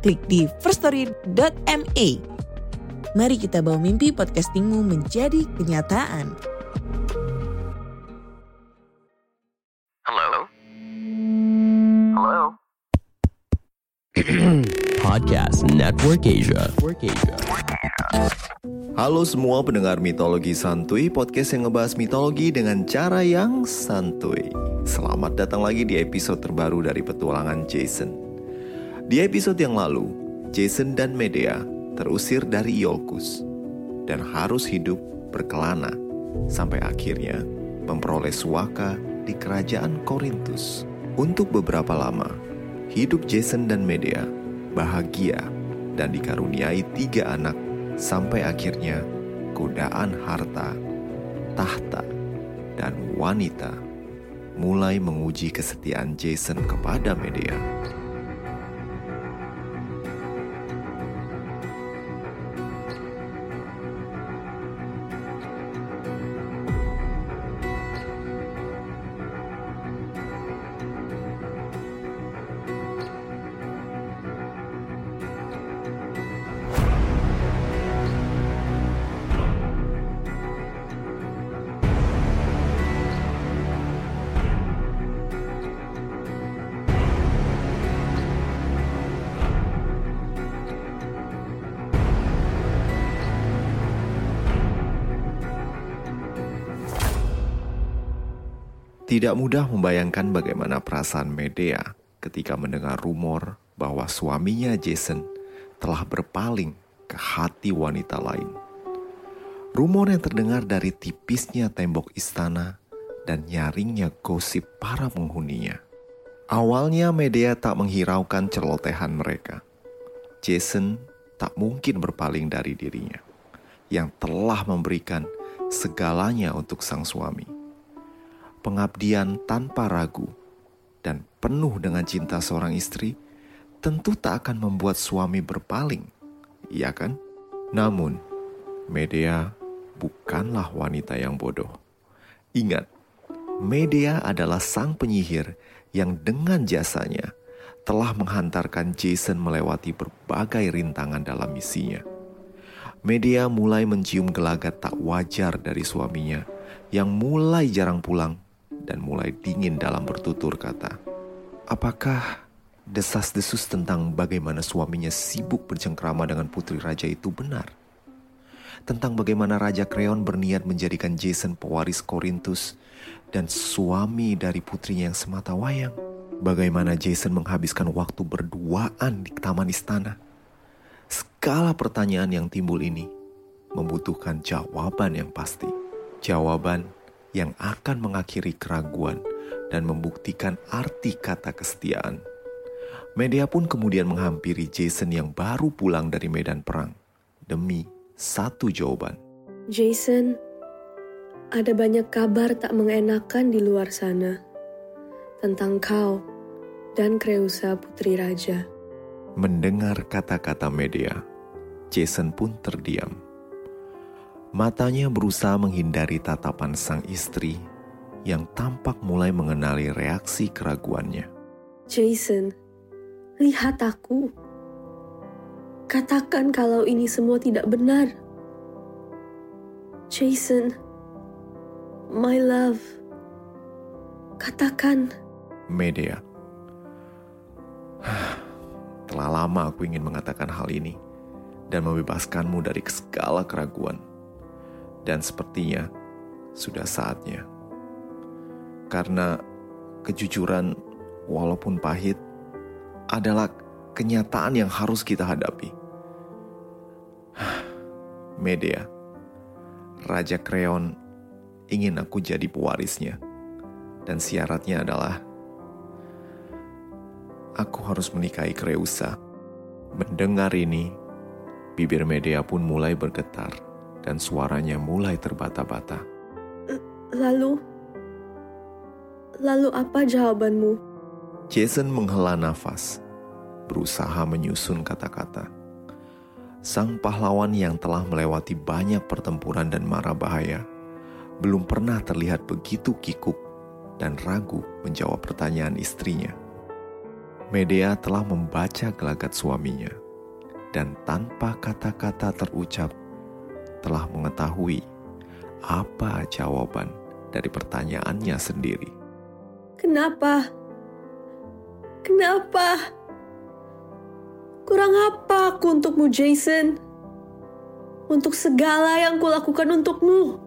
klik di firststory.me. Mari kita bawa mimpi podcastingmu menjadi kenyataan. Hello? Hello? Podcast Network Asia. Halo semua pendengar mitologi santuy, podcast yang ngebahas mitologi dengan cara yang santuy. Selamat datang lagi di episode terbaru dari petualangan Jason. Di episode yang lalu, Jason dan Medea terusir dari Iolcus dan harus hidup berkelana sampai akhirnya memperoleh suaka di kerajaan Korintus. Untuk beberapa lama, hidup Jason dan Medea bahagia dan dikaruniai tiga anak sampai akhirnya godaan harta, tahta, dan wanita mulai menguji kesetiaan Jason kepada Medea. Tidak mudah membayangkan bagaimana perasaan Medea ketika mendengar rumor bahwa suaminya Jason telah berpaling ke hati wanita lain. Rumor yang terdengar dari tipisnya tembok istana dan nyaringnya gosip para penghuninya. Awalnya Medea tak menghiraukan celotehan mereka. Jason tak mungkin berpaling dari dirinya yang telah memberikan segalanya untuk sang suami pengabdian tanpa ragu, dan penuh dengan cinta seorang istri, tentu tak akan membuat suami berpaling, iya kan? Namun, Medea bukanlah wanita yang bodoh. Ingat, Medea adalah sang penyihir yang dengan jasanya telah menghantarkan Jason melewati berbagai rintangan dalam misinya. Medea mulai mencium gelagat tak wajar dari suaminya yang mulai jarang pulang dan mulai dingin dalam bertutur kata. Apakah desas-desus tentang bagaimana suaminya sibuk bercengkrama dengan putri raja itu benar? Tentang bagaimana Raja Kreon berniat menjadikan Jason pewaris Korintus dan suami dari putrinya yang semata wayang. Bagaimana Jason menghabiskan waktu berduaan di taman istana. Segala pertanyaan yang timbul ini membutuhkan jawaban yang pasti. Jawaban yang akan mengakhiri keraguan dan membuktikan arti kata kesetiaan. Media pun kemudian menghampiri Jason yang baru pulang dari medan perang demi satu jawaban. Jason, ada banyak kabar tak mengenakan di luar sana tentang kau dan Kreusa putri raja. Mendengar kata-kata media, Jason pun terdiam. Matanya berusaha menghindari tatapan sang istri yang tampak mulai mengenali reaksi keraguannya. Jason, lihat aku. Katakan kalau ini semua tidak benar. Jason, my love. Katakan. Media. Telah lama aku ingin mengatakan hal ini dan membebaskanmu dari segala keraguan dan sepertinya sudah saatnya. Karena kejujuran walaupun pahit adalah kenyataan yang harus kita hadapi. Media, Raja Kreon ingin aku jadi pewarisnya. Dan syaratnya adalah aku harus menikahi Kreusa. Mendengar ini, bibir media pun mulai bergetar dan suaranya mulai terbata-bata. Lalu, lalu apa jawabanmu? Jason menghela nafas, berusaha menyusun kata-kata. Sang pahlawan yang telah melewati banyak pertempuran dan mara bahaya, belum pernah terlihat begitu kikuk dan ragu menjawab pertanyaan istrinya. Medea telah membaca gelagat suaminya, dan tanpa kata-kata terucap, telah mengetahui apa jawaban dari pertanyaannya sendiri. Kenapa? Kenapa? Kurang apa aku untukmu, Jason? Untuk segala yang kulakukan untukmu.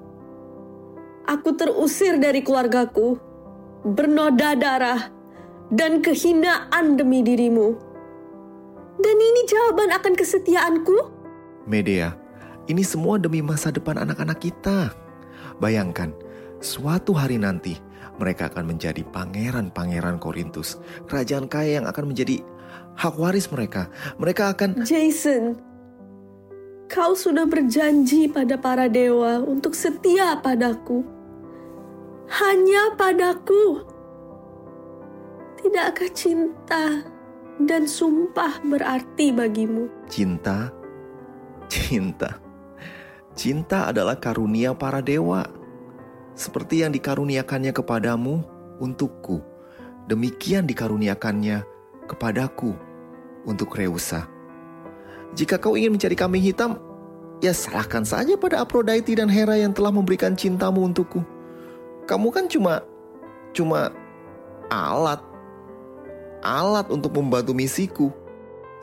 Aku terusir dari keluargaku, bernoda darah, dan kehinaan demi dirimu. Dan ini jawaban akan kesetiaanku? Medea, ini semua demi masa depan anak-anak kita. Bayangkan, suatu hari nanti mereka akan menjadi pangeran-pangeran Korintus. Kerajaan kaya yang akan menjadi hak waris mereka. Mereka akan... Jason, kau sudah berjanji pada para dewa untuk setia padaku. Hanya padaku. Tidakkah cinta dan sumpah berarti bagimu? Cinta, cinta. Cinta adalah karunia para dewa. Seperti yang dikaruniakannya kepadamu untukku. Demikian dikaruniakannya kepadaku untuk Reusa. Jika kau ingin mencari kambing hitam, ya serahkan saja pada Aphrodite dan Hera yang telah memberikan cintamu untukku. Kamu kan cuma cuma alat alat untuk membantu misiku.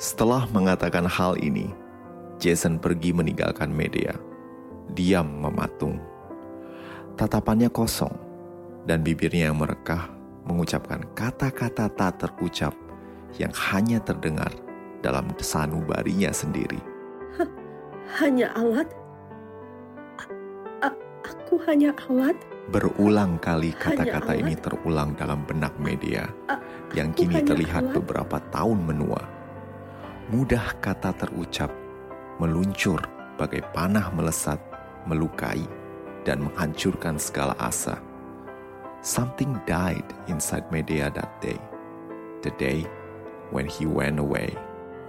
Setelah mengatakan hal ini, Jason pergi meninggalkan media. Diam mematung. Tatapannya kosong dan bibirnya yang merekah mengucapkan kata-kata tak terucap yang hanya terdengar dalam sanubarinya sendiri. Hanya alat? A- aku hanya alat? Berulang kali kata-kata ini terulang dalam benak media A- yang kini terlihat alat? beberapa tahun menua. Mudah kata terucap, meluncur bagai panah melesat, melukai, dan menghancurkan segala asa. Something died inside Medea that day. The day when he went away.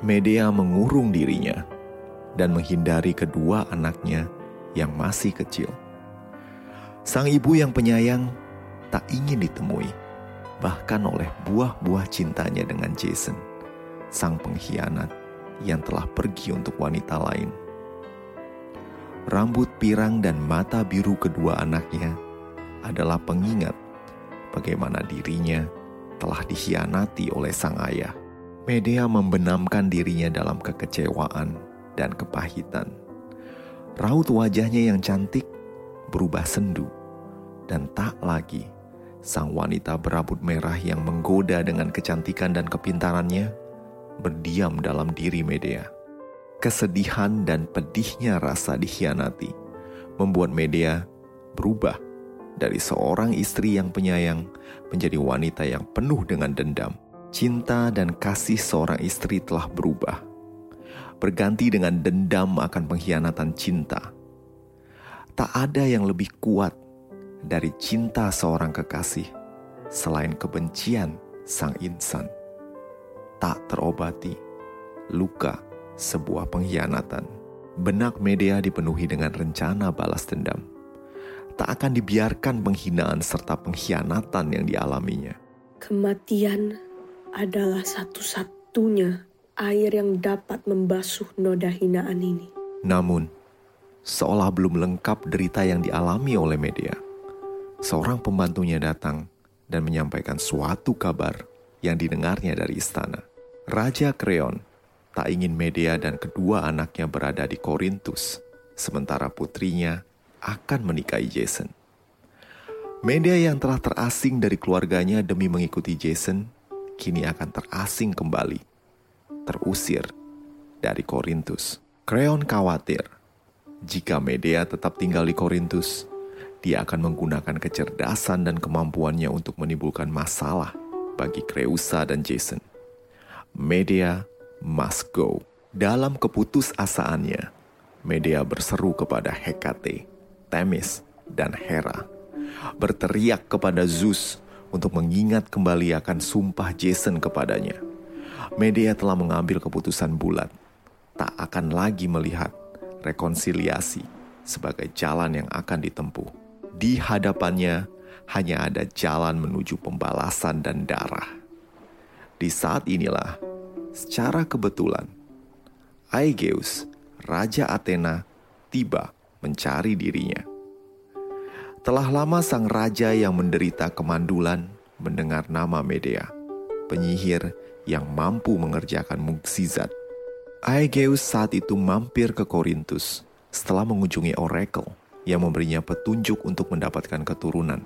Medea mengurung dirinya dan menghindari kedua anaknya yang masih kecil. Sang ibu yang penyayang tak ingin ditemui, bahkan oleh buah-buah cintanya dengan Jason, sang pengkhianat yang telah pergi untuk wanita lain. Rambut pirang dan mata biru kedua anaknya adalah pengingat bagaimana dirinya telah dikhianati oleh sang ayah. Medea membenamkan dirinya dalam kekecewaan dan kepahitan. Raut wajahnya yang cantik berubah sendu dan tak lagi sang wanita berambut merah yang menggoda dengan kecantikan dan kepintarannya berdiam dalam diri Medea. Kesedihan dan pedihnya rasa dikhianati membuat Medea berubah dari seorang istri yang penyayang menjadi wanita yang penuh dengan dendam. Cinta dan kasih seorang istri telah berubah, berganti dengan dendam akan pengkhianatan cinta. Tak ada yang lebih kuat dari cinta seorang kekasih selain kebencian sang insan. Tak terobati, luka sebuah pengkhianatan. Benak media dipenuhi dengan rencana balas dendam. Tak akan dibiarkan penghinaan serta pengkhianatan yang dialaminya. Kematian adalah satu-satunya air yang dapat membasuh noda hinaan ini. Namun, seolah belum lengkap derita yang dialami oleh media, seorang pembantunya datang dan menyampaikan suatu kabar yang didengarnya dari istana. Raja Kreon tak ingin media dan kedua anaknya berada di Korintus, sementara putrinya akan menikahi Jason. Media yang telah terasing dari keluarganya demi mengikuti Jason kini akan terasing kembali, terusir dari Korintus. Kreon khawatir jika Medea tetap tinggal di Korintus, dia akan menggunakan kecerdasan dan kemampuannya untuk menimbulkan masalah bagi Creusa dan Jason. Medea must go. Dalam keputusasaannya, Medea berseru kepada Hekate, Temis, dan Hera. Berteriak kepada Zeus untuk mengingat kembali akan sumpah Jason kepadanya. Medea telah mengambil keputusan bulat, tak akan lagi melihat rekonsiliasi sebagai jalan yang akan ditempuh. Di hadapannya hanya ada jalan menuju pembalasan dan darah. Di saat inilah, secara kebetulan, Aegeus, Raja Athena, tiba mencari dirinya. Telah lama sang raja yang menderita kemandulan mendengar nama Medea, penyihir yang mampu mengerjakan mukjizat. Aegeus saat itu mampir ke Korintus setelah mengunjungi Oracle yang memberinya petunjuk untuk mendapatkan keturunan.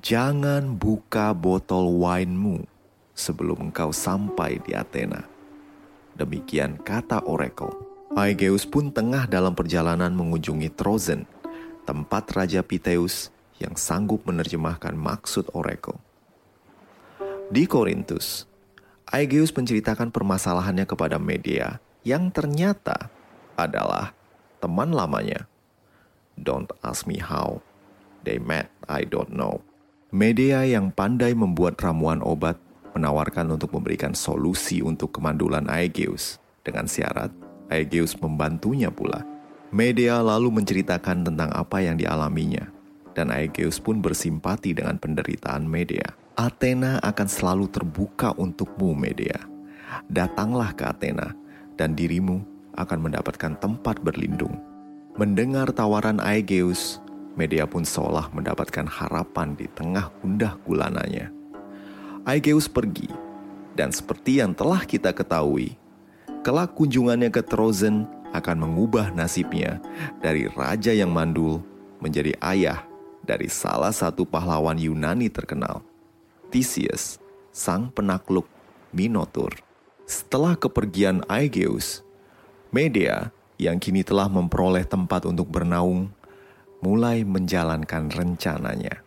Jangan buka botol winemu sebelum engkau sampai di Athena. Demikian kata Oracle. Aegeus pun tengah dalam perjalanan mengunjungi Trozen, tempat Raja Piteus yang sanggup menerjemahkan maksud Oracle. Di Korintus, Aegeus menceritakan permasalahannya kepada Medea yang ternyata adalah teman lamanya. Don't ask me how. They met, I don't know. Medea yang pandai membuat ramuan obat menawarkan untuk memberikan solusi untuk kemandulan Aegeus. Dengan syarat, Aegeus membantunya pula. Medea lalu menceritakan tentang apa yang dialaminya. Dan Aegeus pun bersimpati dengan penderitaan Medea. Athena akan selalu terbuka untukmu, Medea. Datanglah ke Athena, dan dirimu akan mendapatkan tempat berlindung. Mendengar tawaran Aegeus, Medea pun seolah mendapatkan harapan di tengah gundah gulananya. Aegeus pergi, dan seperti yang telah kita ketahui, kelak kunjungannya ke Trozen akan mengubah nasibnya dari raja yang mandul menjadi ayah dari salah satu pahlawan Yunani terkenal. Theseus, sang penakluk Minotaur. Setelah kepergian Aegeus, Medea yang kini telah memperoleh tempat untuk bernaung, mulai menjalankan rencananya.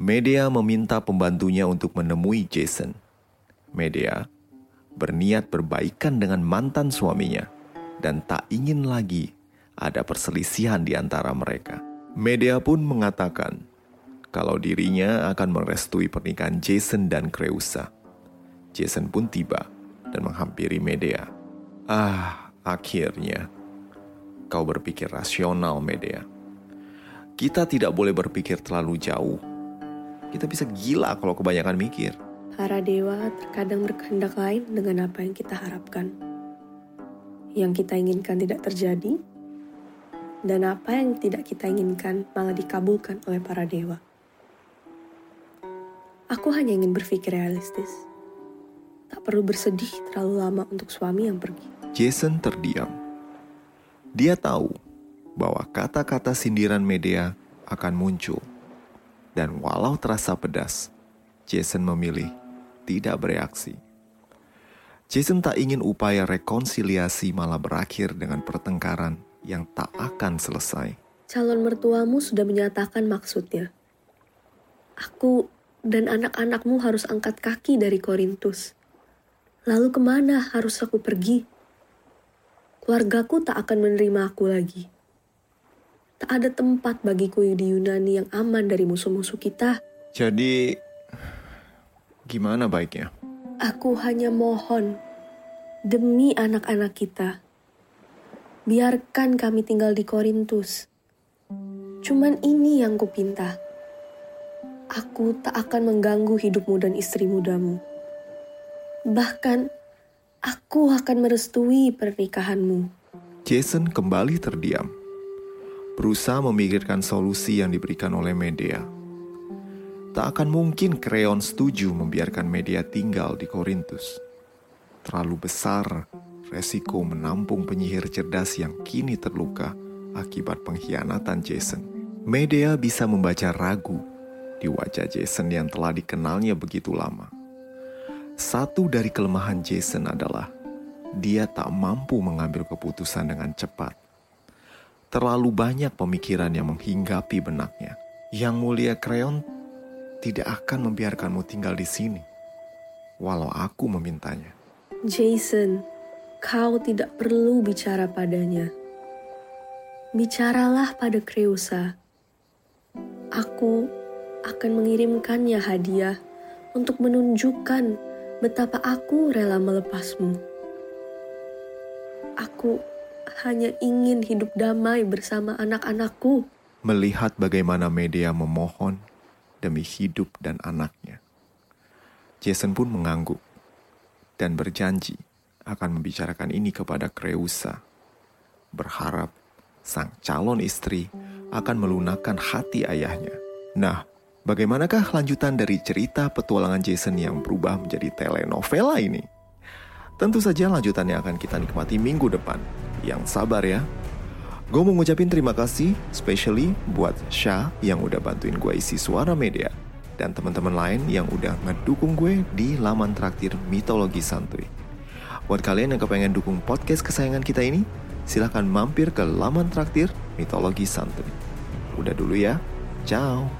Medea meminta pembantunya untuk menemui Jason. Medea berniat berbaikan dengan mantan suaminya dan tak ingin lagi ada perselisihan di antara mereka. Medea pun mengatakan kalau dirinya akan merestui pernikahan Jason dan Creusa. Jason pun tiba dan menghampiri Medea. Ah, akhirnya kau berpikir rasional, Medea. Kita tidak boleh berpikir terlalu jauh. Kita bisa gila kalau kebanyakan mikir. Para dewa terkadang berkehendak lain dengan apa yang kita harapkan. Yang kita inginkan tidak terjadi, dan apa yang tidak kita inginkan malah dikabulkan oleh para dewa. Aku hanya ingin berpikir realistis. Tak perlu bersedih terlalu lama untuk suami yang pergi. Jason terdiam. Dia tahu bahwa kata-kata sindiran Medea akan muncul. Dan walau terasa pedas, Jason memilih tidak bereaksi. Jason tak ingin upaya rekonsiliasi malah berakhir dengan pertengkaran yang tak akan selesai. Calon mertuamu sudah menyatakan maksudnya. Aku dan anak-anakmu harus angkat kaki dari Korintus. Lalu ke mana harus aku pergi? Keluargaku tak akan menerima aku lagi. Tak ada tempat bagiku di Yunani yang aman dari musuh-musuh kita. Jadi, gimana baiknya? Aku hanya mohon, demi anak-anak kita, biarkan kami tinggal di Korintus. Cuman ini yang kupinta. Aku tak akan mengganggu hidupmu dan istri mudamu. Bahkan, aku akan merestui pernikahanmu. Jason kembali terdiam, berusaha memikirkan solusi yang diberikan oleh Medea. Tak akan mungkin Kreon setuju membiarkan Medea tinggal di Korintus. Terlalu besar resiko menampung penyihir cerdas yang kini terluka akibat pengkhianatan Jason. Medea bisa membaca ragu di wajah Jason yang telah dikenalnya begitu lama. Satu dari kelemahan Jason adalah dia tak mampu mengambil keputusan dengan cepat. Terlalu banyak pemikiran yang menghinggapi benaknya. Yang mulia Kreon tidak akan membiarkanmu tinggal di sini, walau aku memintanya. Jason, kau tidak perlu bicara padanya. Bicaralah pada Kreusa. Aku akan mengirimkannya hadiah untuk menunjukkan betapa aku rela melepasmu. Aku hanya ingin hidup damai bersama anak-anakku. Melihat bagaimana media memohon demi hidup dan anaknya. Jason pun mengangguk dan berjanji akan membicarakan ini kepada Kreusa. Berharap sang calon istri akan melunakkan hati ayahnya. Nah, bagaimanakah lanjutan dari cerita petualangan Jason yang berubah menjadi telenovela ini? Tentu saja lanjutannya akan kita nikmati minggu depan. Yang sabar ya. Gue mau ngucapin terima kasih, especially buat Syah yang udah bantuin gue isi suara media. Dan teman-teman lain yang udah ngedukung gue di laman traktir Mitologi Santuy. Buat kalian yang kepengen dukung podcast kesayangan kita ini, silahkan mampir ke laman traktir Mitologi Santuy. Udah dulu ya, ciao.